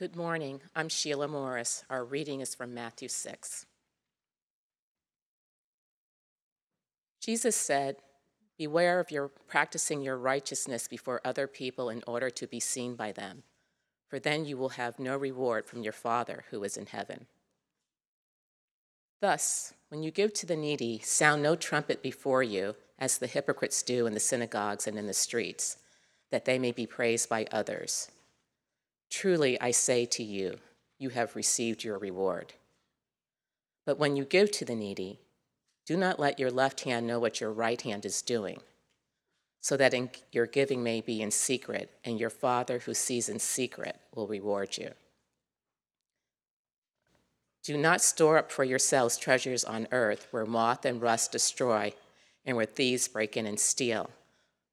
Good morning. I'm Sheila Morris. Our reading is from Matthew 6. Jesus said, Beware of your practicing your righteousness before other people in order to be seen by them, for then you will have no reward from your Father who is in heaven. Thus, when you give to the needy, sound no trumpet before you, as the hypocrites do in the synagogues and in the streets, that they may be praised by others. Truly, I say to you, you have received your reward. But when you give to the needy, do not let your left hand know what your right hand is doing, so that your giving may be in secret, and your Father who sees in secret will reward you. Do not store up for yourselves treasures on earth where moth and rust destroy and where thieves break in and steal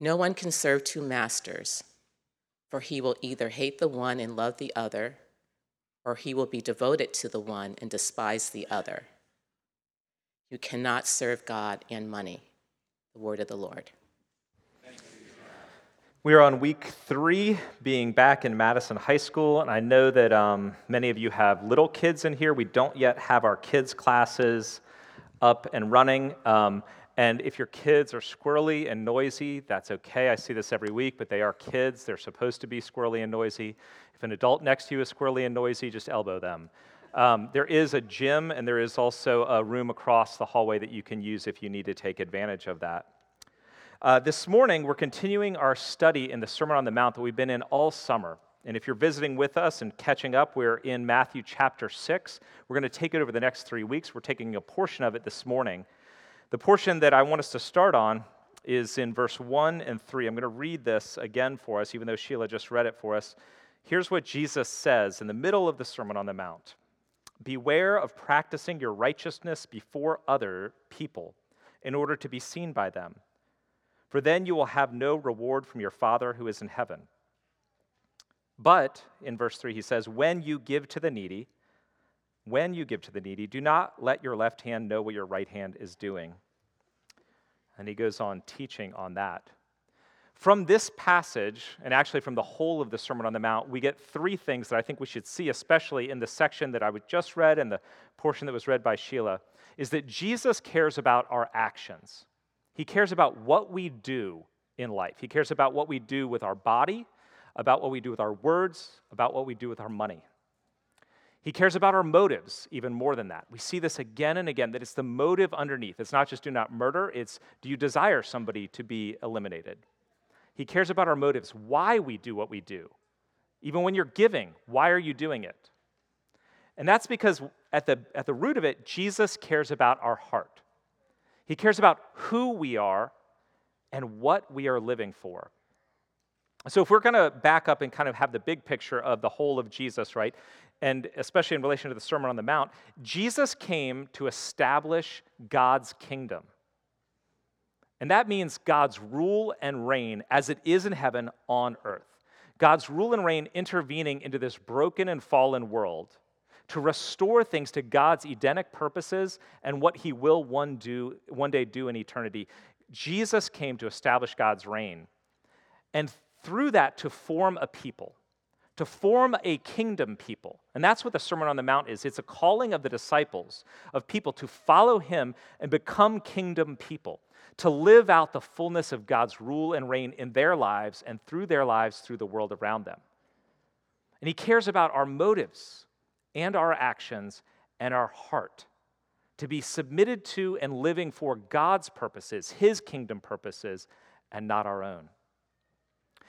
No one can serve two masters, for he will either hate the one and love the other, or he will be devoted to the one and despise the other. You cannot serve God and money. The word of the Lord. We are on week three, being back in Madison High School, and I know that um, many of you have little kids in here. We don't yet have our kids' classes up and running. Um, and if your kids are squirrely and noisy, that's okay. I see this every week, but they are kids. They're supposed to be squirrely and noisy. If an adult next to you is squirrely and noisy, just elbow them. Um, there is a gym, and there is also a room across the hallway that you can use if you need to take advantage of that. Uh, this morning, we're continuing our study in the Sermon on the Mount that we've been in all summer. And if you're visiting with us and catching up, we're in Matthew chapter 6. We're going to take it over the next three weeks. We're taking a portion of it this morning. The portion that I want us to start on is in verse 1 and 3. I'm going to read this again for us, even though Sheila just read it for us. Here's what Jesus says in the middle of the Sermon on the Mount Beware of practicing your righteousness before other people in order to be seen by them, for then you will have no reward from your Father who is in heaven. But, in verse 3, he says, When you give to the needy, when you give to the needy, do not let your left hand know what your right hand is doing. And he goes on teaching on that. From this passage, and actually from the whole of the Sermon on the Mount, we get three things that I think we should see, especially in the section that I just read and the portion that was read by Sheila, is that Jesus cares about our actions. He cares about what we do in life. He cares about what we do with our body, about what we do with our words, about what we do with our money. He cares about our motives even more than that. We see this again and again that it's the motive underneath. It's not just do not murder, it's do you desire somebody to be eliminated? He cares about our motives, why we do what we do. Even when you're giving, why are you doing it? And that's because at the, at the root of it, Jesus cares about our heart. He cares about who we are and what we are living for. So, if we're going to back up and kind of have the big picture of the whole of Jesus, right, and especially in relation to the Sermon on the Mount, Jesus came to establish God's kingdom. And that means God's rule and reign as it is in heaven on earth. God's rule and reign intervening into this broken and fallen world to restore things to God's Edenic purposes and what he will one, do, one day do in eternity. Jesus came to establish God's reign. And through that, to form a people to form a kingdom people. And that's what the Sermon on the Mount is it's a calling of the disciples, of people to follow him and become kingdom people, to live out the fullness of God's rule and reign in their lives and through their lives through the world around them. And he cares about our motives and our actions and our heart to be submitted to and living for God's purposes, his kingdom purposes, and not our own.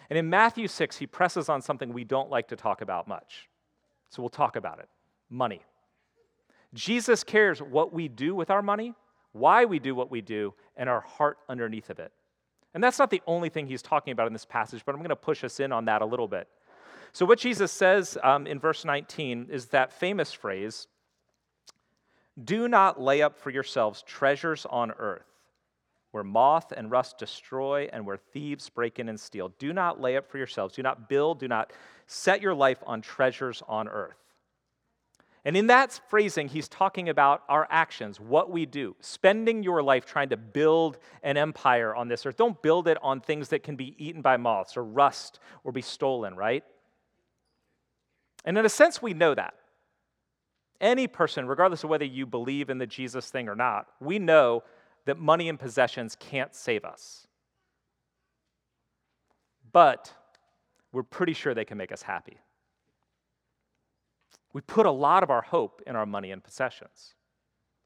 And in Matthew 6, he presses on something we don't like to talk about much. So we'll talk about it money. Jesus cares what we do with our money, why we do what we do, and our heart underneath of it. And that's not the only thing he's talking about in this passage, but I'm going to push us in on that a little bit. So, what Jesus says um, in verse 19 is that famous phrase do not lay up for yourselves treasures on earth where moth and rust destroy and where thieves break in and steal. Do not lay up for yourselves. Do not build. Do not set your life on treasures on earth. And in that phrasing, he's talking about our actions, what we do, spending your life trying to build an empire on this earth. Don't build it on things that can be eaten by moths or rust or be stolen, right? And in a sense, we know that. Any person, regardless of whether you believe in the Jesus thing or not, we know that money and possessions can't save us. But we're pretty sure they can make us happy. We put a lot of our hope in our money and possessions.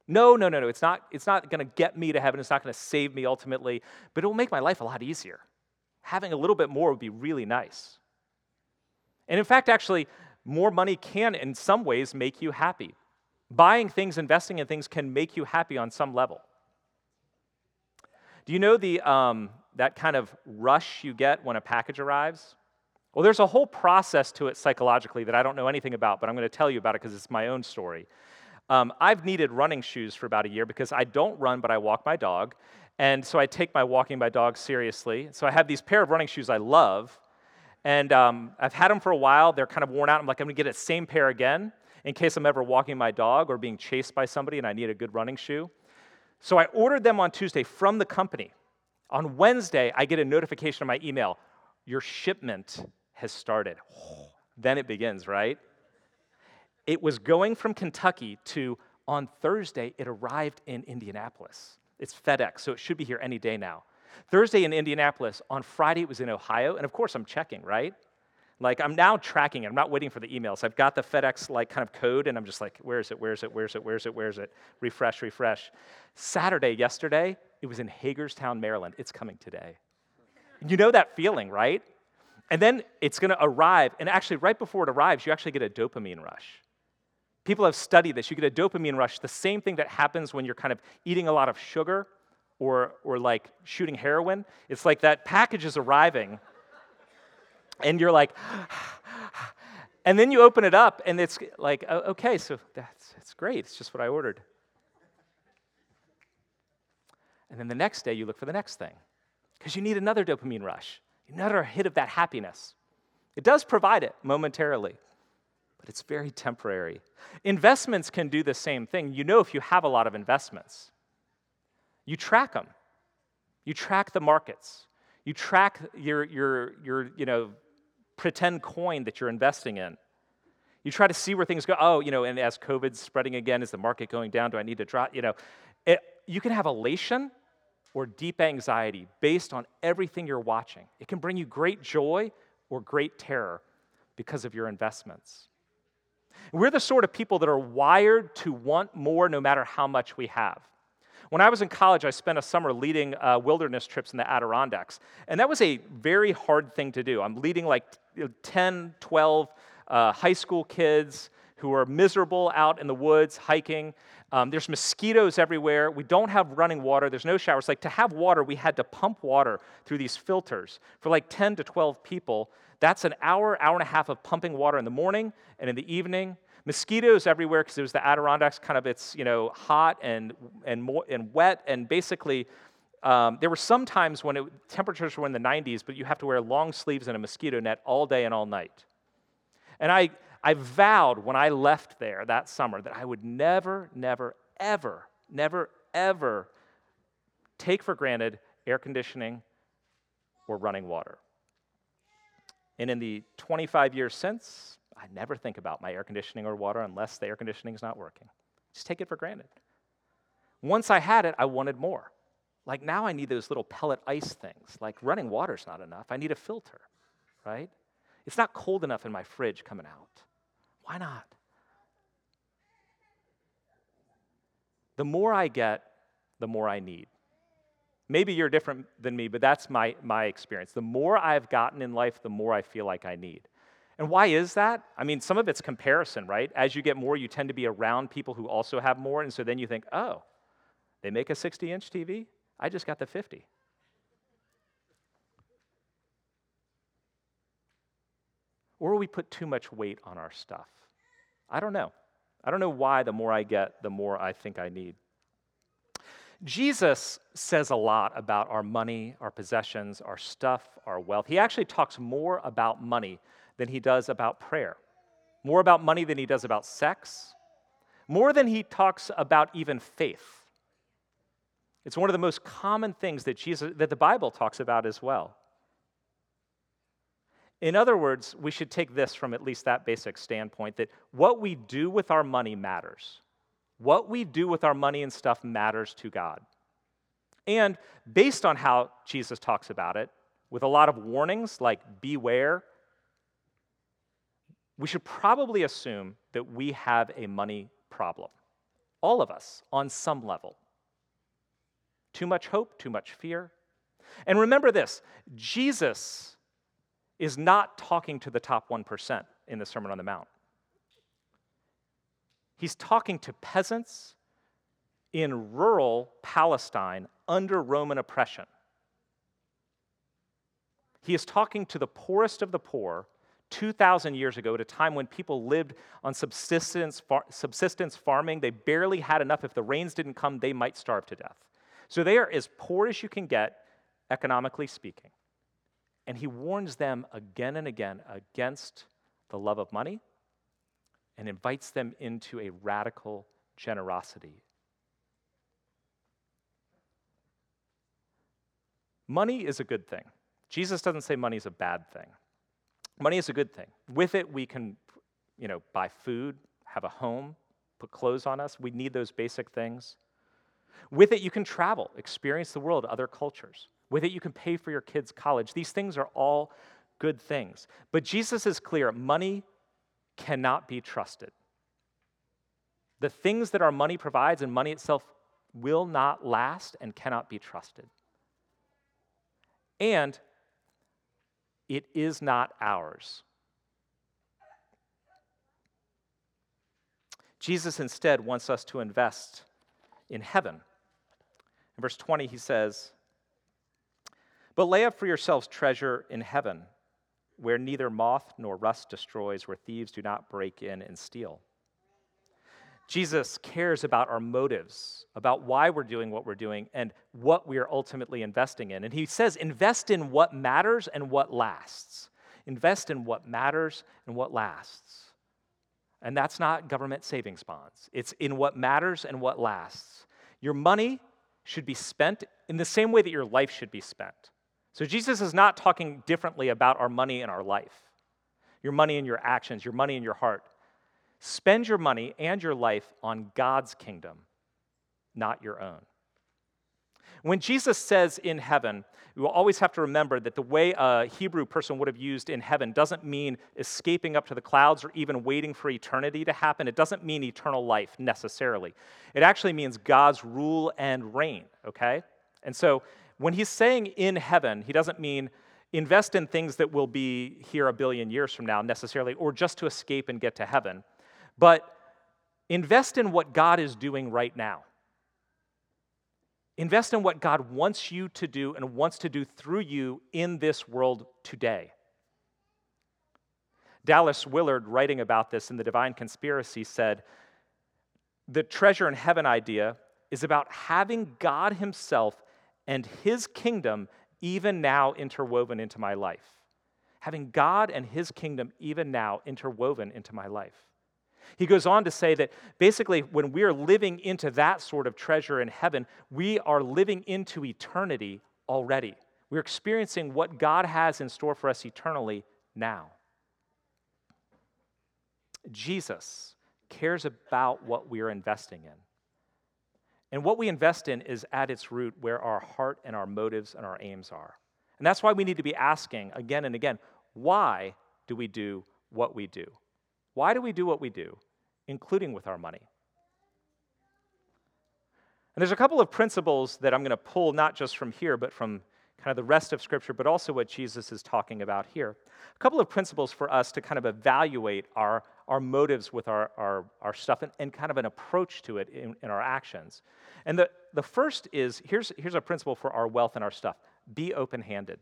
No, no, no, no. It's not, it's not going to get me to heaven. It's not going to save me ultimately, but it will make my life a lot easier. Having a little bit more would be really nice. And in fact, actually, more money can, in some ways, make you happy. Buying things, investing in things can make you happy on some level. Do you know the, um, that kind of rush you get when a package arrives? Well, there's a whole process to it psychologically that I don't know anything about, but I'm going to tell you about it because it's my own story. Um, I've needed running shoes for about a year because I don't run, but I walk my dog. And so I take my walking my dog seriously. So I have these pair of running shoes I love. And um, I've had them for a while. They're kind of worn out. I'm like, I'm going to get the same pair again in case I'm ever walking my dog or being chased by somebody and I need a good running shoe. So I ordered them on Tuesday from the company. On Wednesday, I get a notification on my email your shipment has started. then it begins, right? It was going from Kentucky to on Thursday, it arrived in Indianapolis. It's FedEx, so it should be here any day now. Thursday in Indianapolis, on Friday it was in Ohio, and of course I'm checking, right? Like I'm now tracking it. I'm not waiting for the emails. I've got the FedEx like kind of code, and I'm just like, where is it? Where is it? Where is it? Where is it? Where is it? Refresh, refresh. Saturday, yesterday, it was in Hagerstown, Maryland. It's coming today. You know that feeling, right? And then it's going to arrive, and actually, right before it arrives, you actually get a dopamine rush. People have studied this. You get a dopamine rush, the same thing that happens when you're kind of eating a lot of sugar or, or like shooting heroin. It's like that package is arriving and you're like, and then you open it up, and it's like, okay, so that's it's great. It's just what I ordered. And then the next day, you look for the next thing because you need another dopamine rush, another hit of that happiness. It does provide it momentarily, but it's very temporary. Investments can do the same thing. You know, if you have a lot of investments, you track them, you track the markets. You track your, your, your you know, pretend coin that you're investing in. You try to see where things go. Oh, you know, and as COVID's spreading again, is the market going down? Do I need to drop? You know, it, you can have elation or deep anxiety based on everything you're watching. It can bring you great joy or great terror because of your investments. We're the sort of people that are wired to want more no matter how much we have. When I was in college, I spent a summer leading uh, wilderness trips in the Adirondacks. And that was a very hard thing to do. I'm leading like 10, 12 uh, high school kids who are miserable out in the woods hiking. Um, there's mosquitoes everywhere. We don't have running water. There's no showers. Like to have water, we had to pump water through these filters for like 10 to 12 people. That's an hour, hour and a half of pumping water in the morning and in the evening. Mosquitoes everywhere because it was the Adirondacks, kind of it's you know hot and and more and wet, and basically um, there were some times when it, temperatures were in the 90s, but you have to wear long sleeves and a mosquito net all day and all night. And I I vowed when I left there that summer that I would never, never, ever, never, ever take for granted air conditioning or running water. And in the 25 years since, I never think about my air conditioning or water unless the air conditioning is not working. Just take it for granted. Once I had it, I wanted more. Like now I need those little pellet ice things. Like running water's not enough. I need a filter, right? It's not cold enough in my fridge coming out. Why not? The more I get, the more I need. Maybe you're different than me, but that's my, my experience. The more I've gotten in life, the more I feel like I need. And why is that? I mean, some of it's comparison, right? As you get more, you tend to be around people who also have more. And so then you think, oh, they make a 60 inch TV? I just got the 50. Or we put too much weight on our stuff? I don't know. I don't know why the more I get, the more I think I need. Jesus says a lot about our money, our possessions, our stuff, our wealth. He actually talks more about money than he does about prayer, more about money than he does about sex, more than he talks about even faith. It's one of the most common things that Jesus that the Bible talks about as well. In other words, we should take this from at least that basic standpoint that what we do with our money matters. What we do with our money and stuff matters to God. And based on how Jesus talks about it, with a lot of warnings like beware, we should probably assume that we have a money problem. All of us, on some level. Too much hope, too much fear. And remember this Jesus is not talking to the top 1% in the Sermon on the Mount. He's talking to peasants in rural Palestine under Roman oppression. He is talking to the poorest of the poor 2,000 years ago at a time when people lived on subsistence, far, subsistence farming. They barely had enough. If the rains didn't come, they might starve to death. So they are as poor as you can get, economically speaking. And he warns them again and again against the love of money and invites them into a radical generosity. Money is a good thing. Jesus doesn't say money is a bad thing. Money is a good thing. With it, we can, you know, buy food, have a home, put clothes on us. We need those basic things. With it, you can travel, experience the world, other cultures. With it, you can pay for your kids' college. These things are all good things. But Jesus is clear money cannot be trusted. The things that our money provides and money itself will not last and cannot be trusted. And it is not ours. Jesus instead wants us to invest in heaven. In verse 20, he says, But lay up for yourselves treasure in heaven, where neither moth nor rust destroys, where thieves do not break in and steal. Jesus cares about our motives, about why we're doing what we're doing, and what we are ultimately investing in. And he says, invest in what matters and what lasts. Invest in what matters and what lasts. And that's not government savings bonds, it's in what matters and what lasts. Your money should be spent in the same way that your life should be spent. So Jesus is not talking differently about our money and our life, your money and your actions, your money and your heart. Spend your money and your life on God's kingdom, not your own. When Jesus says in heaven, we will always have to remember that the way a Hebrew person would have used in heaven doesn't mean escaping up to the clouds or even waiting for eternity to happen. It doesn't mean eternal life necessarily. It actually means God's rule and reign, okay? And so when he's saying in heaven, he doesn't mean invest in things that will be here a billion years from now necessarily, or just to escape and get to heaven, but invest in what God is doing right now. Invest in what God wants you to do and wants to do through you in this world today. Dallas Willard, writing about this in The Divine Conspiracy, said the treasure in heaven idea is about having God Himself and His kingdom even now interwoven into my life. Having God and His kingdom even now interwoven into my life. He goes on to say that basically, when we are living into that sort of treasure in heaven, we are living into eternity already. We're experiencing what God has in store for us eternally now. Jesus cares about what we are investing in. And what we invest in is at its root where our heart and our motives and our aims are. And that's why we need to be asking again and again why do we do what we do? Why do we do what we do, including with our money? And there's a couple of principles that I'm going to pull not just from here, but from kind of the rest of Scripture, but also what Jesus is talking about here. A couple of principles for us to kind of evaluate our, our motives with our, our, our stuff and, and kind of an approach to it in, in our actions. And the, the first is here's, here's a principle for our wealth and our stuff be open handed.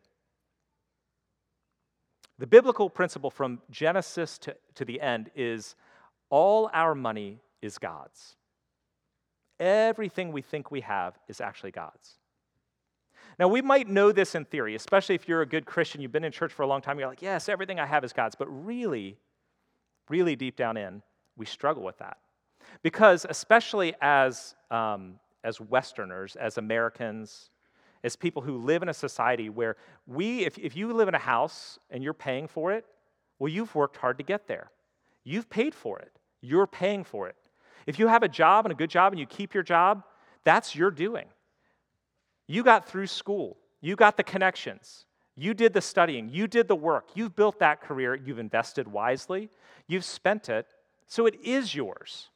The biblical principle from Genesis to, to the end is all our money is God's. Everything we think we have is actually God's. Now, we might know this in theory, especially if you're a good Christian, you've been in church for a long time, you're like, yes, everything I have is God's. But really, really deep down in, we struggle with that. Because, especially as, um, as Westerners, as Americans, as people who live in a society where we, if, if you live in a house and you're paying for it, well, you've worked hard to get there. You've paid for it. You're paying for it. If you have a job and a good job and you keep your job, that's your doing. You got through school, you got the connections, you did the studying, you did the work, you've built that career, you've invested wisely, you've spent it, so it is yours.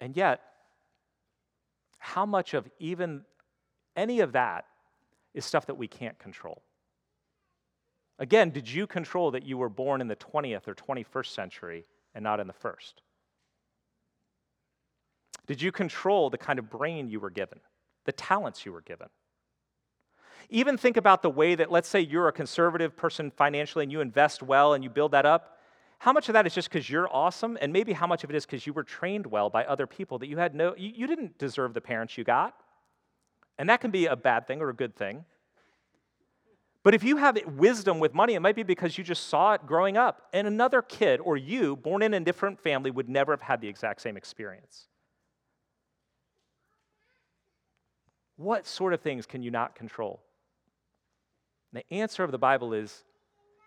And yet, how much of even any of that is stuff that we can't control? Again, did you control that you were born in the 20th or 21st century and not in the first? Did you control the kind of brain you were given, the talents you were given? Even think about the way that, let's say, you're a conservative person financially and you invest well and you build that up. How much of that is just because you're awesome? And maybe how much of it is because you were trained well by other people that you had no, you, you didn't deserve the parents you got. And that can be a bad thing or a good thing. But if you have wisdom with money, it might be because you just saw it growing up. And another kid or you, born in a different family, would never have had the exact same experience. What sort of things can you not control? And the answer of the Bible is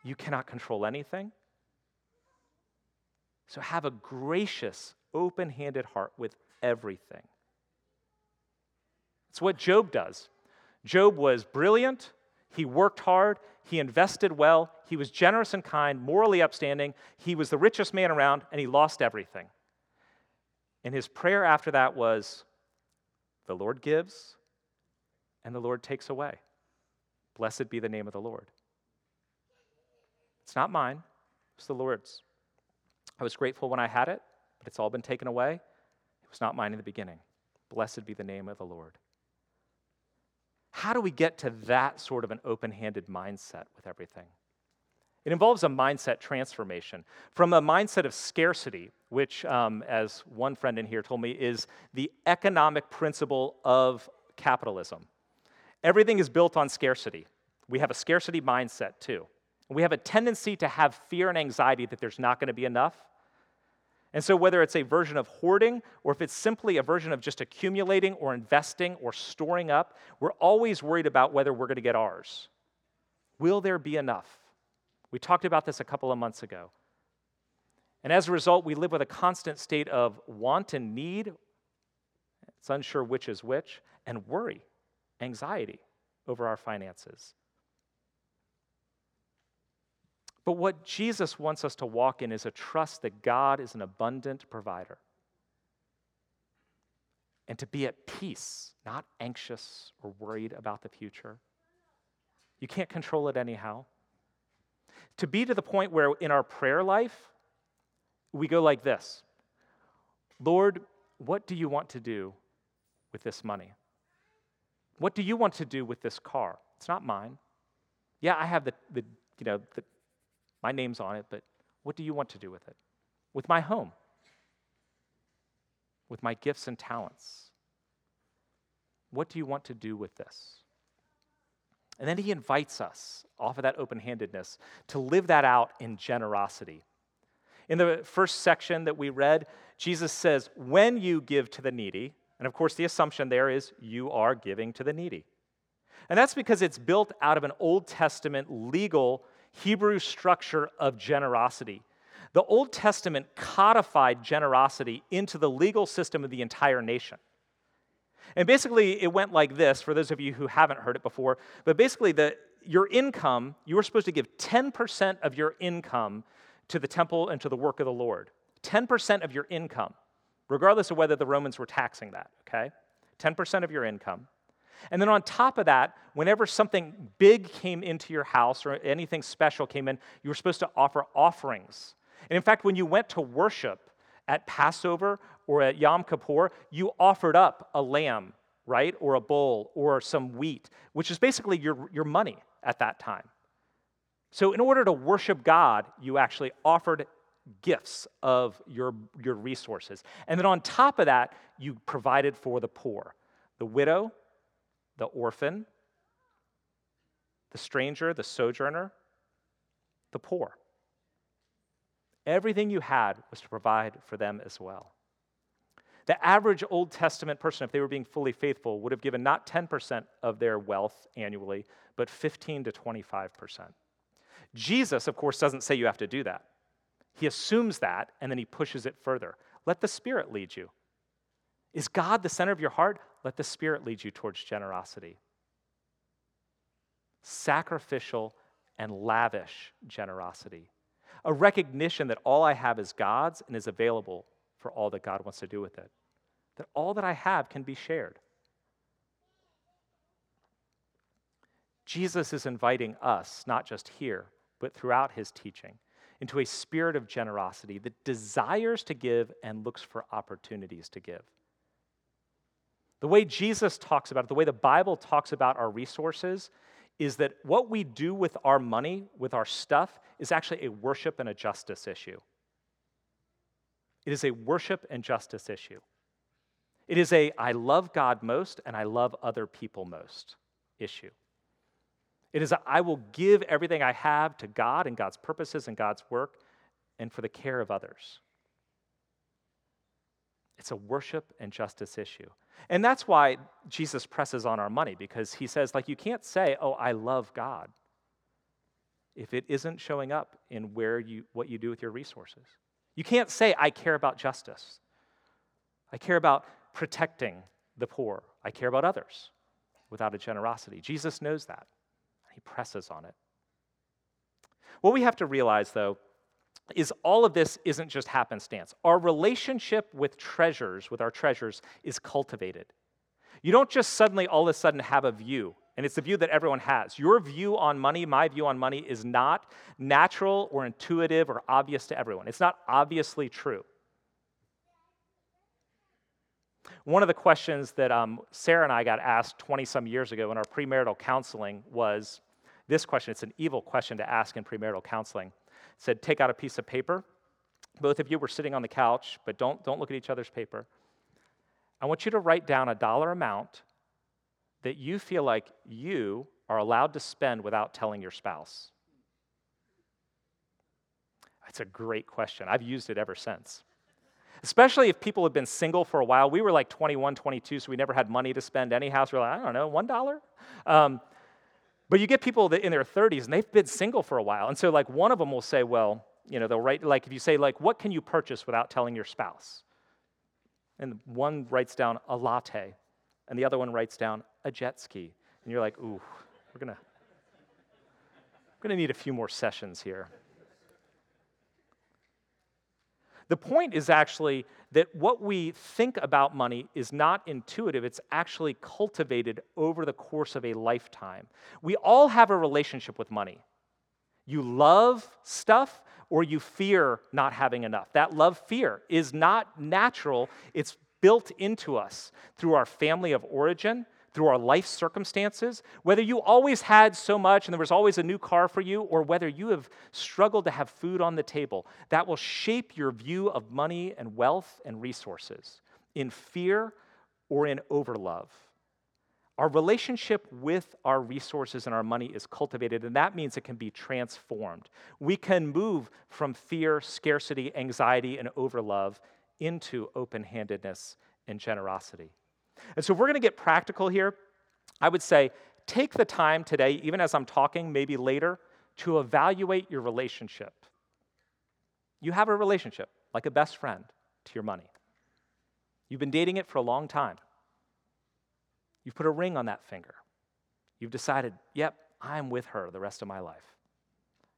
you cannot control anything. So have a gracious, open handed heart with everything. It's what Job does. Job was brilliant, he worked hard, he invested well, he was generous and kind, morally upstanding, he was the richest man around, and he lost everything. And his prayer after that was, The Lord gives, and the Lord takes away. Blessed be the name of the Lord. It's not mine, it's the Lord's. I was grateful when I had it, but it's all been taken away. It was not mine in the beginning. Blessed be the name of the Lord. How do we get to that sort of an open handed mindset with everything? It involves a mindset transformation from a mindset of scarcity, which, um, as one friend in here told me, is the economic principle of capitalism. Everything is built on scarcity. We have a scarcity mindset too. We have a tendency to have fear and anxiety that there's not going to be enough. And so, whether it's a version of hoarding or if it's simply a version of just accumulating or investing or storing up, we're always worried about whether we're going to get ours. Will there be enough? We talked about this a couple of months ago. And as a result, we live with a constant state of want and need, it's unsure which is which, and worry anxiety over our finances. But what Jesus wants us to walk in is a trust that God is an abundant provider. And to be at peace, not anxious or worried about the future. You can't control it anyhow. To be to the point where in our prayer life, we go like this Lord, what do you want to do with this money? What do you want to do with this car? It's not mine. Yeah, I have the, the you know, the, my name's on it, but what do you want to do with it? With my home? With my gifts and talents? What do you want to do with this? And then he invites us, off of that open handedness, to live that out in generosity. In the first section that we read, Jesus says, When you give to the needy, and of course, the assumption there is you are giving to the needy. And that's because it's built out of an Old Testament legal Hebrew structure of generosity. The Old Testament codified generosity into the legal system of the entire nation. And basically, it went like this for those of you who haven't heard it before. But basically, the, your income, you were supposed to give 10% of your income to the temple and to the work of the Lord. 10% of your income regardless of whether the Romans were taxing that, okay? 10% of your income. And then on top of that, whenever something big came into your house or anything special came in, you were supposed to offer offerings. And in fact, when you went to worship at Passover or at Yom Kippur, you offered up a lamb, right? Or a bull or some wheat, which is basically your, your money. at that time. So, in order to worship God, you actually offered gifts of your, your resources. And then on top of that, you provided for the poor the widow, the orphan, the stranger, the sojourner, the poor. Everything you had was to provide for them as well. The average Old Testament person, if they were being fully faithful, would have given not 10% of their wealth annually, but 15 to 25%. Jesus, of course, doesn't say you have to do that. He assumes that and then he pushes it further. Let the Spirit lead you. Is God the center of your heart? Let the Spirit lead you towards generosity. Sacrificial and lavish generosity. A recognition that all I have is God's and is available for all that God wants to do with it. That all that I have can be shared. Jesus is inviting us, not just here, but throughout his teaching, into a spirit of generosity that desires to give and looks for opportunities to give. The way Jesus talks about it, the way the Bible talks about our resources, is that what we do with our money, with our stuff, is actually a worship and a justice issue. It is a worship and justice issue. It is a I love God most and I love other people most issue. It is a I will give everything I have to God and God's purposes and God's work and for the care of others. It's a worship and justice issue. And that's why Jesus presses on our money because he says like you can't say, "Oh, I love God." if it isn't showing up in where you what you do with your resources. You can't say, I care about justice. I care about protecting the poor. I care about others without a generosity. Jesus knows that. He presses on it. What we have to realize, though, is all of this isn't just happenstance. Our relationship with treasures, with our treasures, is cultivated. You don't just suddenly all of a sudden have a view, and it's the view that everyone has. Your view on money, my view on money, is not natural or intuitive or obvious to everyone. It's not obviously true. One of the questions that um, Sarah and I got asked 20 some years ago in our premarital counseling was this question. It's an evil question to ask in premarital counseling. Said, Take out a piece of paper. Both of you were sitting on the couch, but don't, don't look at each other's paper. I want you to write down a dollar amount that you feel like you are allowed to spend without telling your spouse. That's a great question. I've used it ever since. Especially if people have been single for a while. We were like 21, 22, so we never had money to spend anyhow. So we're like, I don't know, $1? Um, but you get people that in their 30s and they've been single for a while. And so, like, one of them will say, well, you know, they'll write, like, if you say, like, what can you purchase without telling your spouse? And one writes down a latte, and the other one writes down a jet ski. And you're like, ooh, we're gonna, we're gonna need a few more sessions here. The point is actually that what we think about money is not intuitive, it's actually cultivated over the course of a lifetime. We all have a relationship with money. You love stuff or you fear not having enough. That love fear is not natural, it's built into us through our family of origin, through our life circumstances, whether you always had so much and there was always a new car for you, or whether you have struggled to have food on the table, that will shape your view of money and wealth and resources in fear or in overlove. Our relationship with our resources and our money is cultivated, and that means it can be transformed. We can move from fear, scarcity, anxiety, and overlove into open handedness and generosity. And so, if we're going to get practical here, I would say take the time today, even as I'm talking, maybe later, to evaluate your relationship. You have a relationship, like a best friend, to your money. You've been dating it for a long time. You've put a ring on that finger. You've decided, yep, I'm with her the rest of my life.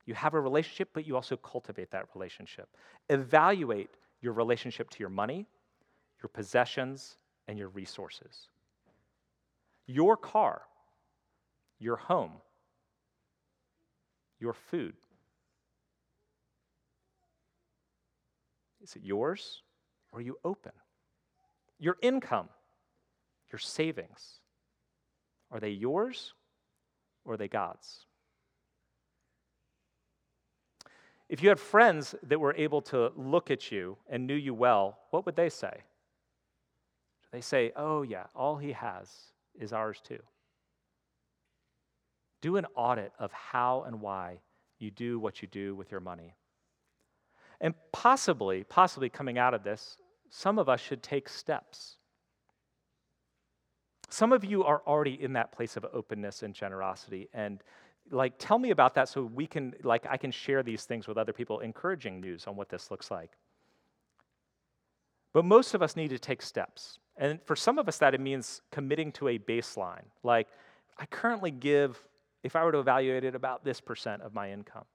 You have a relationship, but you also cultivate that relationship. Evaluate your relationship to your money, your possessions, and your resources. Your car, your home, your food. Is it yours or are you open? Your income, your savings, are they yours or are they God's? If you had friends that were able to look at you and knew you well, what would they say? They say, oh, yeah, all he has is ours too. Do an audit of how and why you do what you do with your money. And possibly, possibly coming out of this, some of us should take steps. Some of you are already in that place of openness and generosity. And like, tell me about that so we can, like, I can share these things with other people, encouraging news on what this looks like. But most of us need to take steps. And for some of us, that it means committing to a baseline. Like, I currently give, if I were to evaluate it, about this percent of my income.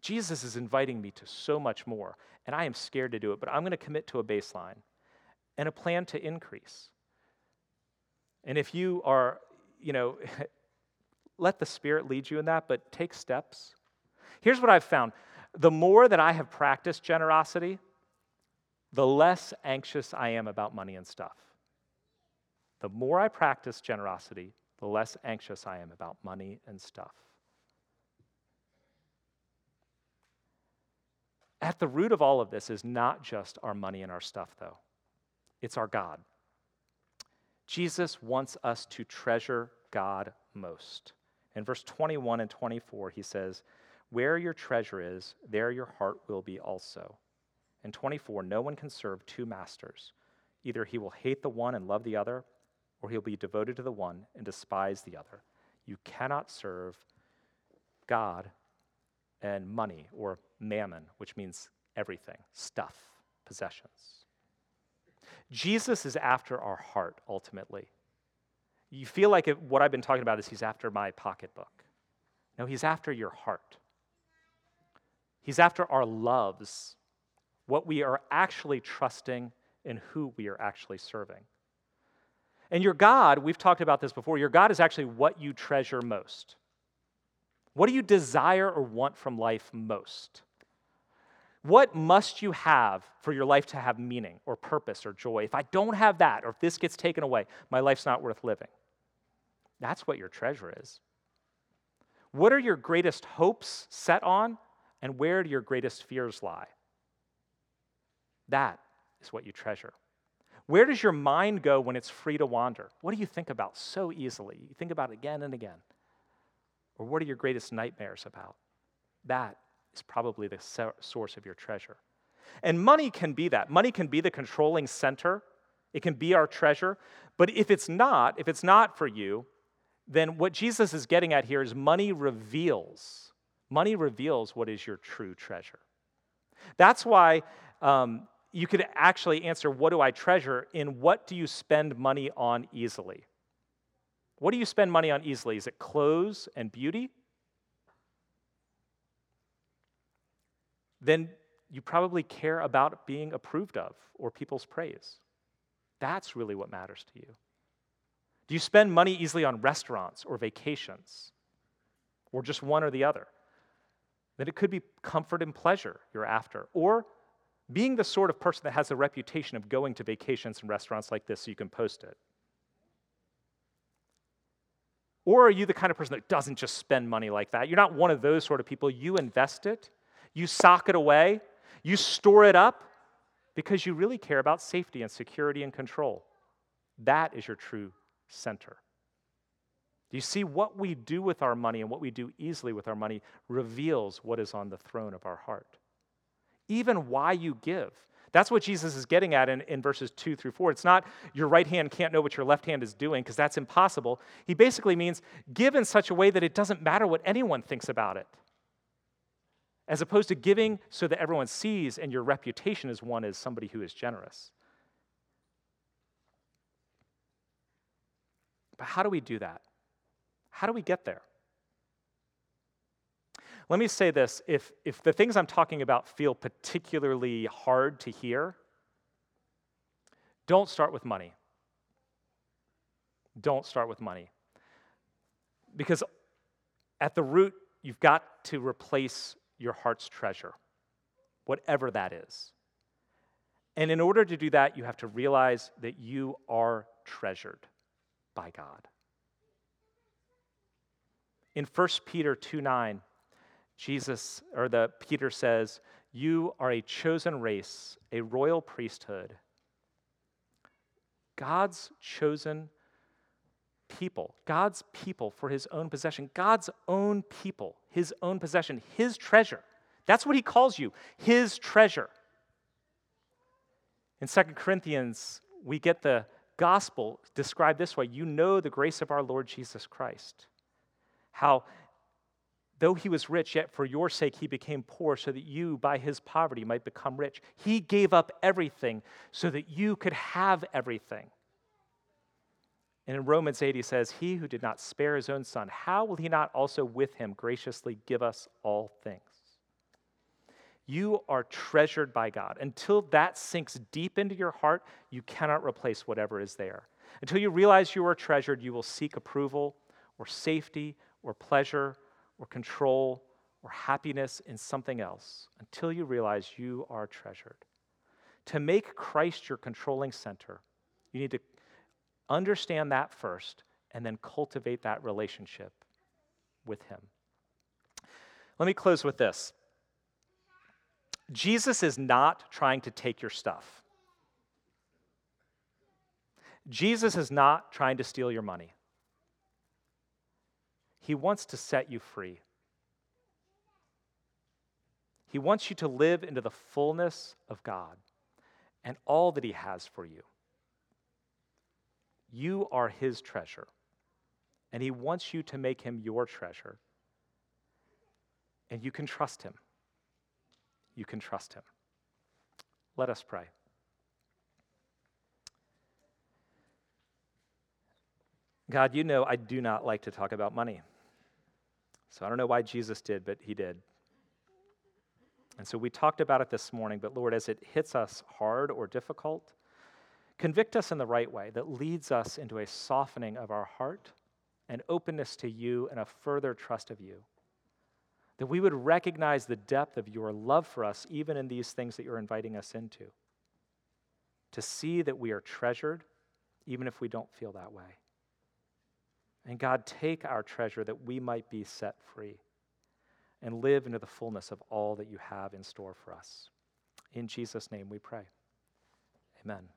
Jesus is inviting me to so much more, and I am scared to do it, but I'm going to commit to a baseline and a plan to increase. And if you are, you know, let the Spirit lead you in that, but take steps. Here's what I've found the more that I have practiced generosity, the less anxious I am about money and stuff. The more I practice generosity, the less anxious I am about money and stuff. At the root of all of this is not just our money and our stuff, though, it's our God. Jesus wants us to treasure God most. In verse 21 and 24, he says, Where your treasure is, there your heart will be also. In 24, no one can serve two masters. Either he will hate the one and love the other, or he'll be devoted to the one and despise the other. You cannot serve God and money or mammon, which means everything stuff, possessions. Jesus is after our heart ultimately. You feel like it, what I've been talking about is he's after my pocketbook. No, he's after your heart. He's after our loves, what we are actually trusting and who we are actually serving. And your God, we've talked about this before, your God is actually what you treasure most. What do you desire or want from life most? What must you have for your life to have meaning or purpose or joy? If I don't have that, or if this gets taken away, my life's not worth living. That's what your treasure is. What are your greatest hopes set on, and where do your greatest fears lie? That is what you treasure. Where does your mind go when it's free to wander? What do you think about so easily? You think about it again and again. Or what are your greatest nightmares about? That is probably the source of your treasure. And money can be that. Money can be the controlling center, it can be our treasure. But if it's not, if it's not for you, then what Jesus is getting at here is money reveals. Money reveals what is your true treasure. That's why um, you could actually answer, What do I treasure? in what do you spend money on easily? What do you spend money on easily? Is it clothes and beauty? Then you probably care about being approved of or people's praise. That's really what matters to you. Do you spend money easily on restaurants or vacations or just one or the other? Then it could be comfort and pleasure you're after, or being the sort of person that has a reputation of going to vacations and restaurants like this so you can post it. Or are you the kind of person that doesn't just spend money like that? You're not one of those sort of people. You invest it, you sock it away, you store it up because you really care about safety and security and control. That is your true center. You see what we do with our money and what we do easily with our money reveals what is on the throne of our heart? Even why you give. That's what Jesus is getting at in, in verses two through four. It's not your right hand can't know what your left hand is doing, because that's impossible. He basically means give in such a way that it doesn't matter what anyone thinks about it. As opposed to giving so that everyone sees and your reputation is one as somebody who is generous. But how do we do that? How do we get there? Let me say this if, if the things I'm talking about feel particularly hard to hear, don't start with money. Don't start with money. Because at the root, you've got to replace your heart's treasure, whatever that is. And in order to do that, you have to realize that you are treasured by God. In 1 Peter 2 9, Jesus, or the Peter says, You are a chosen race, a royal priesthood. God's chosen people, God's people for his own possession, God's own people, his own possession, his treasure. That's what he calls you, his treasure. In 2 Corinthians, we get the gospel described this way You know the grace of our Lord Jesus Christ. How, though he was rich, yet for your sake he became poor, so that you, by his poverty, might become rich. He gave up everything so that you could have everything. And in Romans 8, he says, He who did not spare his own son, how will he not also with him graciously give us all things? You are treasured by God. Until that sinks deep into your heart, you cannot replace whatever is there. Until you realize you are treasured, you will seek approval or safety or pleasure or control or happiness in something else until you realize you are treasured. To make Christ your controlling center, you need to understand that first and then cultivate that relationship with Him. Let me close with this. Jesus is not trying to take your stuff. Jesus is not trying to steal your money. He wants to set you free. He wants you to live into the fullness of God and all that He has for you. You are His treasure, and He wants you to make Him your treasure. And you can trust Him you can trust him. Let us pray. God, you know I do not like to talk about money. So I don't know why Jesus did, but he did. And so we talked about it this morning, but Lord, as it hits us hard or difficult, convict us in the right way that leads us into a softening of our heart and openness to you and a further trust of you that we would recognize the depth of your love for us, even in these things that you're inviting us into. To see that we are treasured, even if we don't feel that way. And God, take our treasure that we might be set free and live into the fullness of all that you have in store for us. In Jesus' name we pray. Amen.